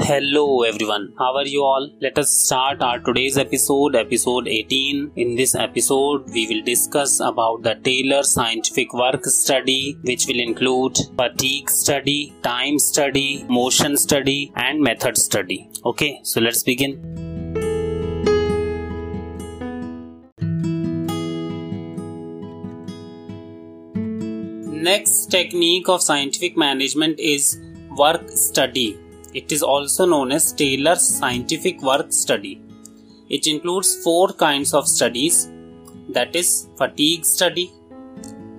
Hello everyone, how are you all? Let us start our today's episode, episode 18. In this episode, we will discuss about the Taylor scientific work study, which will include fatigue study, time study, motion study, and method study. Okay, so let's begin. Next technique of scientific management is work study. It is also known as Taylor's scientific work study. It includes four kinds of studies that is, fatigue study,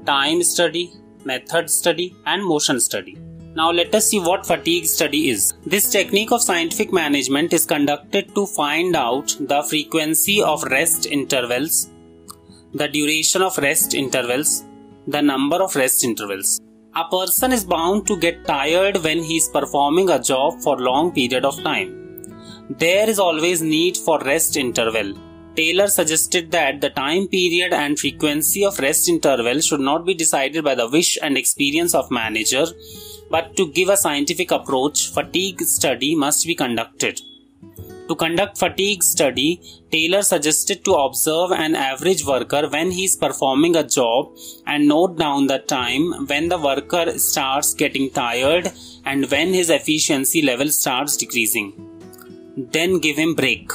time study, method study, and motion study. Now, let us see what fatigue study is. This technique of scientific management is conducted to find out the frequency of rest intervals, the duration of rest intervals, the number of rest intervals. A person is bound to get tired when he is performing a job for long period of time. There is always need for rest interval. Taylor suggested that the time period and frequency of rest interval should not be decided by the wish and experience of manager, but to give a scientific approach, fatigue study must be conducted. To conduct fatigue study, Taylor suggested to observe an average worker when he is performing a job and note down the time when the worker starts getting tired and when his efficiency level starts decreasing. Then give him break.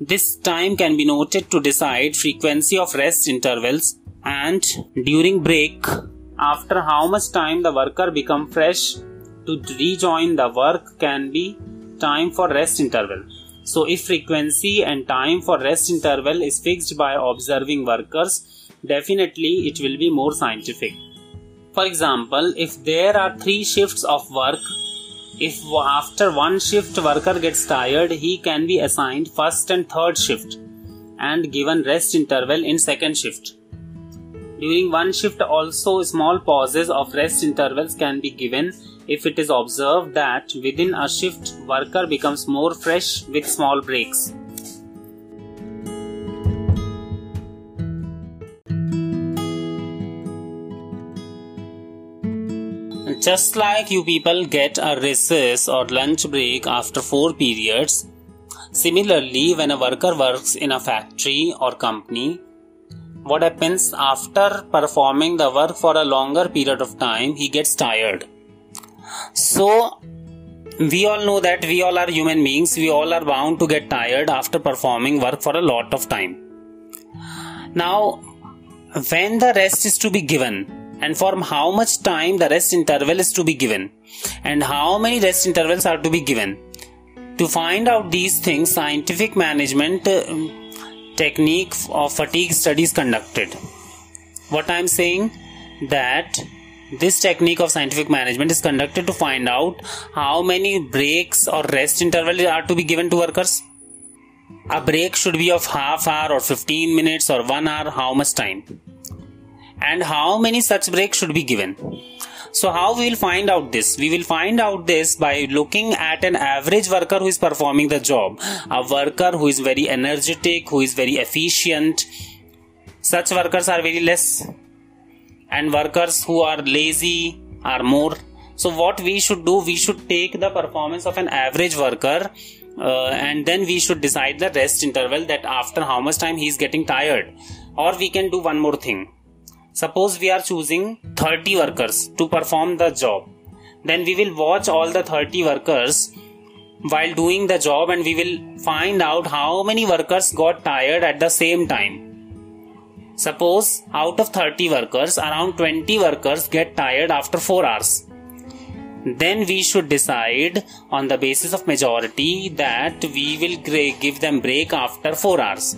This time can be noted to decide frequency of rest intervals and during break after how much time the worker become fresh to rejoin the work can be time for rest interval. So if frequency and time for rest interval is fixed by observing workers, definitely it will be more scientific. For example, if there are three shifts of work, if after one shift worker gets tired, he can be assigned first and third shift and given rest interval in second shift. During one shift also small pauses of rest intervals can be given if it is observed that within a shift worker becomes more fresh with small breaks. Just like you people get a recess or lunch break after 4 periods, similarly, when a worker works in a factory or company, what happens after performing the work for a longer period of time, he gets tired so, we all know that we all are human beings, we all are bound to get tired after performing work for a lot of time. Now, when the rest is to be given, and for how much time the rest interval is to be given, and how many rest intervals are to be given. To find out these things, scientific management uh, technique of fatigue studies conducted. What I am saying that this technique of scientific management is conducted to find out how many breaks or rest intervals are to be given to workers. A break should be of half hour or 15 minutes or 1 hour, how much time? And how many such breaks should be given? So how we will find out this? We will find out this by looking at an average worker who is performing the job. A worker who is very energetic, who is very efficient. Such workers are very less and workers who are lazy are more. So what we should do we should take the performance of an average worker uh, and then we should decide the rest interval that after how much time he is getting tired. Or we can do one more thing. Suppose we are choosing 30 workers to perform the job. Then we will watch all the 30 workers while doing the job and we will find out how many workers got tired at the same time Suppose out of 30 workers, around 20 workers get tired after 4 hours. Then we should decide on the basis of majority that we will give them break after 4 hours.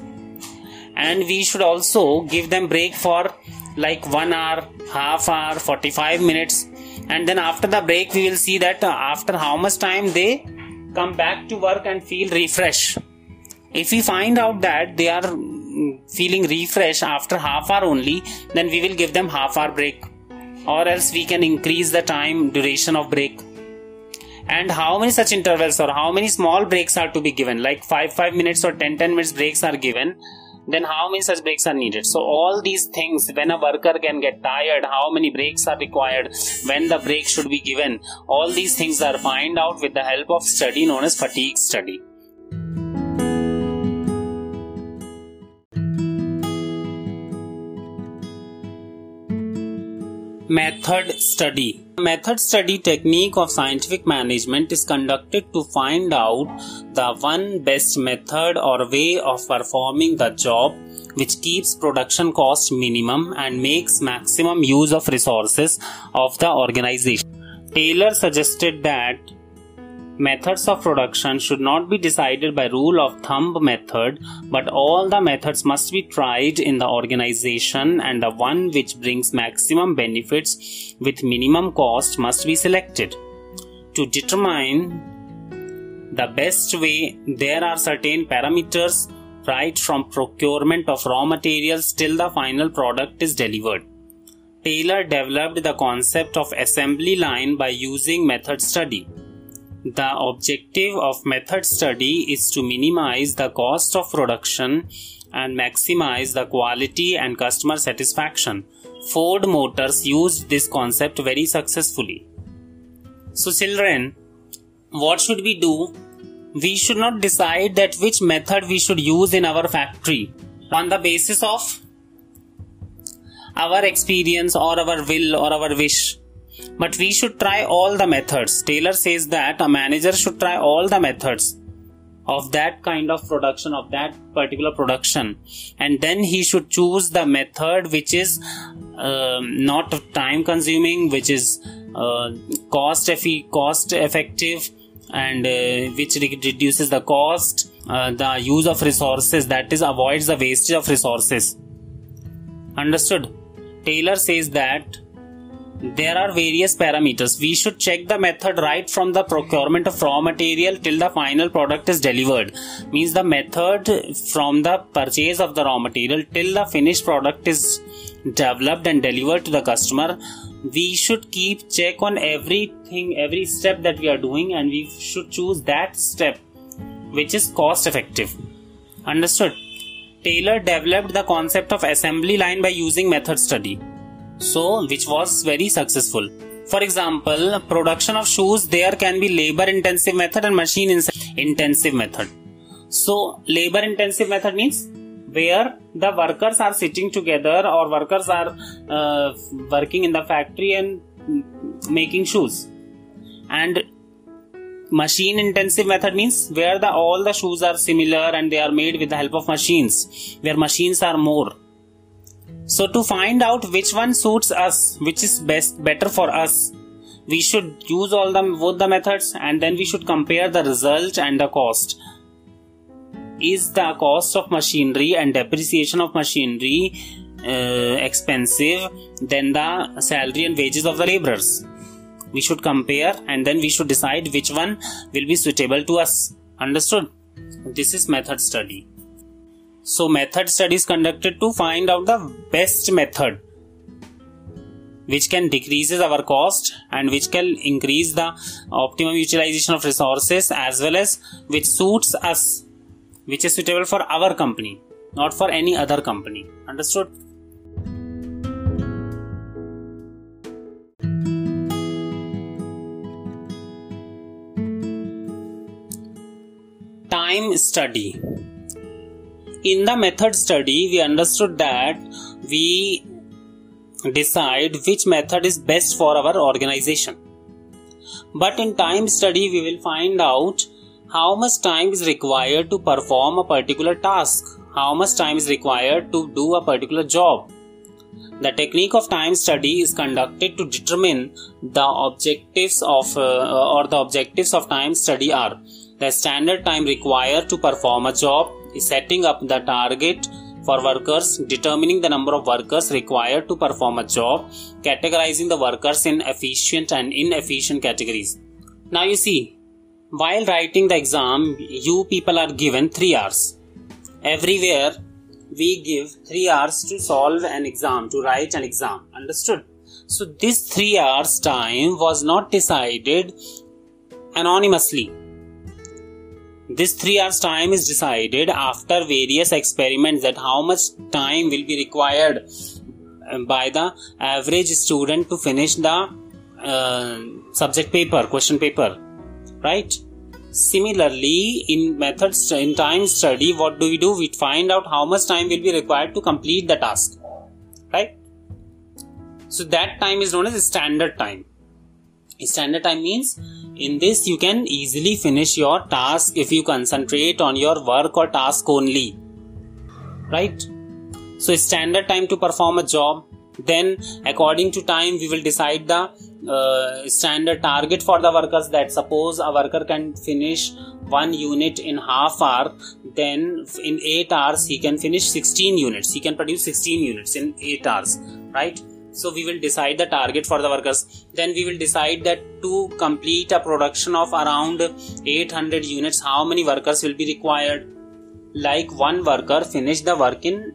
And we should also give them break for like 1 hour, half hour, 45 minutes. And then after the break, we will see that uh, after how much time they come back to work and feel refreshed. If we find out that they are feeling refreshed after half hour only then we will give them half hour break. Or else we can increase the time duration of break. And how many such intervals or how many small breaks are to be given? Like 5 5 minutes or 10 10 minutes breaks are given then how many such breaks are needed? So all these things when a worker can get tired how many breaks are required when the break should be given all these things are find out with the help of study known as fatigue study Method study. Method study technique of scientific management is conducted to find out the one best method or way of performing the job which keeps production cost minimum and makes maximum use of resources of the organization. Taylor suggested that Methods of production should not be decided by rule of thumb method, but all the methods must be tried in the organization and the one which brings maximum benefits with minimum cost must be selected. To determine the best way, there are certain parameters right from procurement of raw materials till the final product is delivered. Taylor developed the concept of assembly line by using method study. The objective of method study is to minimize the cost of production and maximize the quality and customer satisfaction. Ford Motors used this concept very successfully. So, children, what should we do? We should not decide that which method we should use in our factory on the basis of our experience or our will or our wish but we should try all the methods. Taylor says that a manager should try all the methods of that kind of production, of that particular production, and then he should choose the method which is uh, not time consuming, which is uh, cost effi- cost effective, and uh, which re- reduces the cost, uh, the use of resources, that is, avoids the wastage of resources. Understood? Taylor says that there are various parameters. We should check the method right from the procurement of raw material till the final product is delivered. Means the method from the purchase of the raw material till the finished product is developed and delivered to the customer. We should keep check on everything, every step that we are doing, and we should choose that step which is cost effective. Understood? Taylor developed the concept of assembly line by using method study so which was very successful. For example production of shoes there can be labor intensive method and machine intensive method. So labor intensive method means where the workers are sitting together or workers are uh, working in the factory and making shoes. And machine intensive method means where the all the shoes are similar and they are made with the help of machines where machines are more so to find out which one suits us, which is best better for us, we should use all the both the methods and then we should compare the result and the cost. Is the cost of machinery and depreciation of machinery uh, expensive than the salary and wages of the laborers? We should compare and then we should decide which one will be suitable to us. Understood? This is method study. So method studies conducted to find out the best method which can decreases our cost and which can increase the optimum utilization of resources as well as which suits us which is suitable for our company not for any other company. Understood? Time study in the method study, we understood that we decide which method is best for our organization. But in time study, we will find out how much time is required to perform a particular task, how much time is required to do a particular job. The technique of time study is conducted to determine the objectives of uh, or the objectives of time study are the standard time required to perform a job, setting up the target for workers, determining the number of workers required to perform a job, categorizing the workers in efficient and inefficient categories. Now you see, while writing the exam, you people are given 3 hours. Everywhere we give 3 hours to solve an exam, to write an exam. Understood? So this 3 hours time was not decided anonymously this 3 hours time is decided after various experiments that how much time will be required uh, by the average student to finish the uh, subject paper question paper right? Similarly in methods in time study what do we do? We find out how much time will be required to complete the task right? So that time is known as standard time. Standard time means in this you can easily finish your task if you concentrate on your work or task only. Right? So standard time to perform a job. Then according to time we will decide the uh, standard target for the workers that suppose a worker can finish one unit in half hour then in 8 hours he can finish 16 units. He can produce 16 units in 8 hours. Right so we will decide the target for the workers. Then we will decide that to complete a production of around 800 units how many workers will be required? Like one worker finish the work in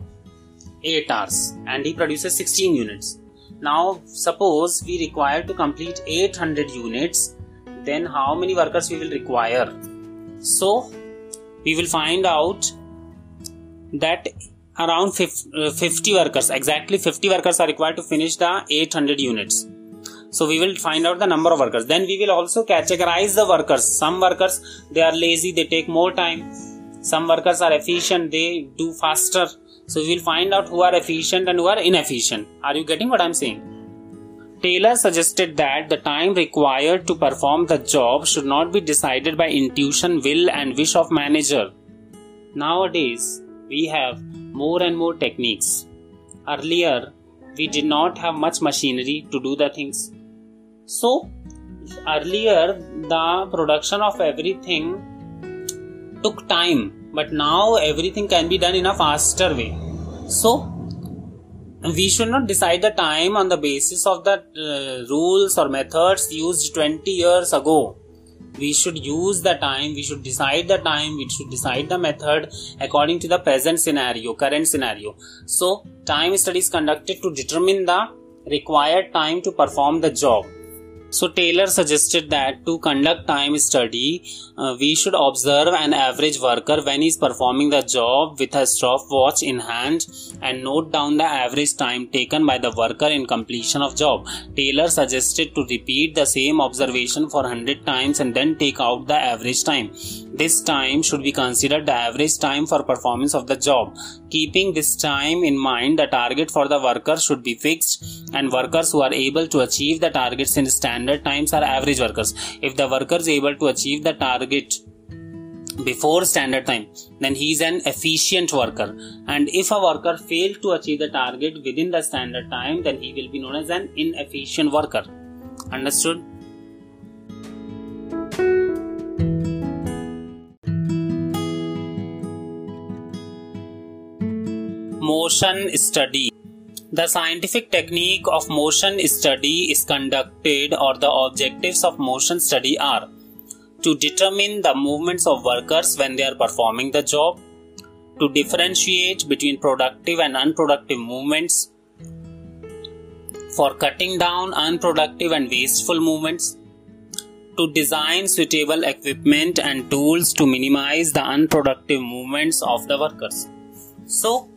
8 hours and he produces 16 units. Now suppose we require to complete 800 units then how many workers we will require? So we will find out that around uh, 50 workers. Exactly 50 workers are required to finish the 800 units. So we will find out the number of workers. Then we will also categorize the workers. Some workers they are lazy they take more time. Some workers are efficient they do faster. So we will find out who are efficient and who are inefficient. Are you getting what i'm saying? Taylor suggested that the time required to perform the job should not be decided by intuition will and wish of manager. Nowadays we have more and more techniques. Earlier, we did not have much machinery to do the things. So, earlier, the production of everything took time, but now everything can be done in a faster way. So, we should not decide the time on the basis of the uh, rules or methods used 20 years ago we should use the time we should decide the time we should decide the method according to the present scenario current scenario. So time study is conducted to determine the required time to perform the job so Taylor suggested that to conduct time study, uh, we should observe an average worker when he is performing the job with a stopwatch in hand and note down the average time taken by the worker in completion of job. Taylor suggested to repeat the same observation for 100 times and then take out the average time. This time should be considered the average time for performance of the job. Keeping this time in mind, the target for the worker should be fixed and workers who are able to achieve the targets in standard times are average workers. If the worker is able to achieve the target before standard time, then he is an efficient worker. And if a worker fails to achieve the target within the standard time, then he will be known as an inefficient worker. Understood? Motion study the scientific technique of motion study is conducted or the objectives of motion study are to determine the movements of workers when they are performing the job, to differentiate between productive and unproductive movements, for cutting down unproductive and wasteful movements, to design suitable equipment and tools to minimize the unproductive movements of the workers. So,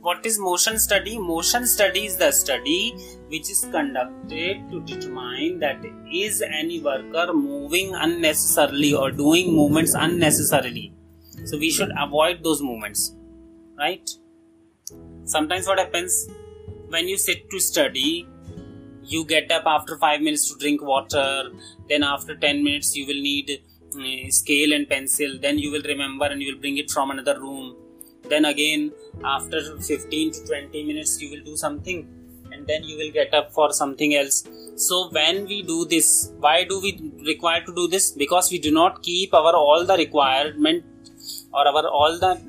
what is motion study? Motion study is the study which is conducted to determine that is any worker moving unnecessarily or doing movements unnecessarily. So we should avoid those movements, right? Sometimes what happens when you sit to study, you get up after 5 minutes to drink water, then after 10 minutes you will need uh, scale and pencil, then you will remember and you will bring it from another room then again after 15 to 20 minutes you will do something and then you will get up for something else. So when we do this why do we require to do this? Because we do not keep our all the requirement or our all the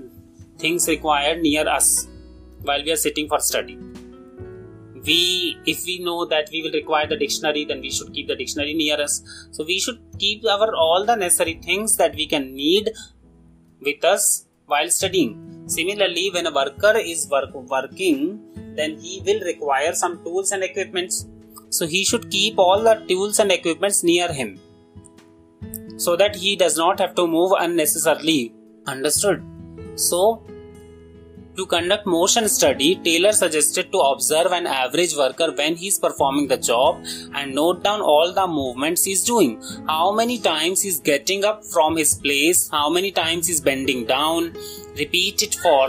things required near us while we are sitting for study. We if we know that we will require the dictionary then we should keep the dictionary near us. So we should keep our all the necessary things that we can need with us while studying. Similarly, when a worker is work, working, then he will require some tools and equipments. So he should keep all the tools and equipments near him. so that he does not have to move unnecessarily. Understood? So, to conduct motion study, Taylor suggested to observe an average worker when he is performing the job and note down all the movements he is doing. How many times he is getting up from his place, how many times he is bending down. Repeat it for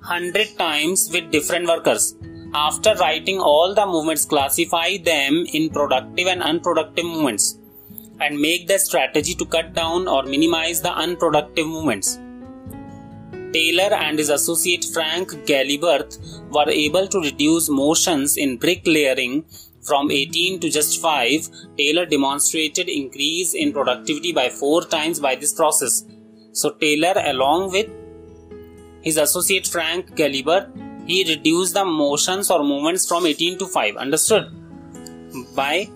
100 times with different workers. After writing all the movements, classify them in productive and unproductive movements and make the strategy to cut down or minimize the unproductive movements. Taylor and his associate Frank Gilbreth were able to reduce motions in bricklaying from 18 to just 5. Taylor demonstrated increase in productivity by 4 times by this process. So Taylor along with his associate Frank Gilbreth he reduced the motions or movements from 18 to 5 understood? By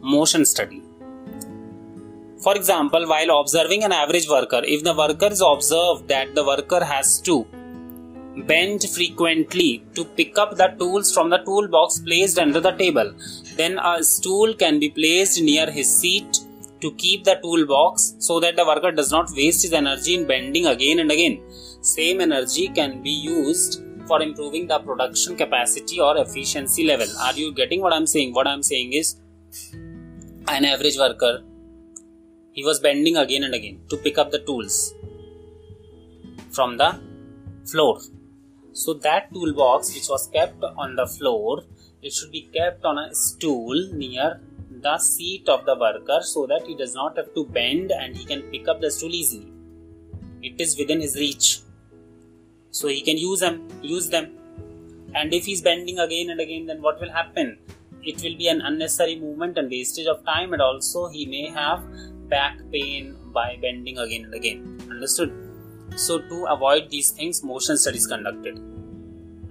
motion study. For example, while observing an average worker, if the worker is observed that the worker has to bend frequently to pick up the tools from the toolbox placed under the table, then a stool can be placed near his seat to keep the toolbox so that the worker does not waste his energy in bending again and again. Same energy can be used for improving the production capacity or efficiency level. Are you getting what I'm saying? What I'm saying is an average worker he was bending again and again to pick up the tools from the floor. So that toolbox which was kept on the floor, it should be kept on a stool near the seat of the worker so that he does not have to bend and he can pick up the stool easily. It is within his reach. So he can use them, use them. And if he's bending again and again, then what will happen? It will be an unnecessary movement and wastage of time, and also he may have back pain by bending again and again. Understood? So, to avoid these things, motion studies conducted.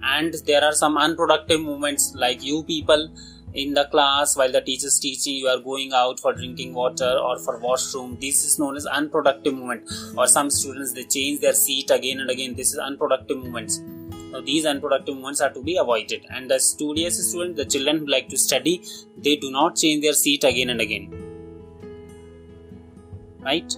And there are some unproductive movements like you people in the class while the teacher is teaching you are going out for drinking water or for washroom. This is known as unproductive movement or some students they change their seat again and again. This is unproductive movements now these unproductive movements are to be avoided. And the studious students the children who like to study they do not change their seat again and again. Right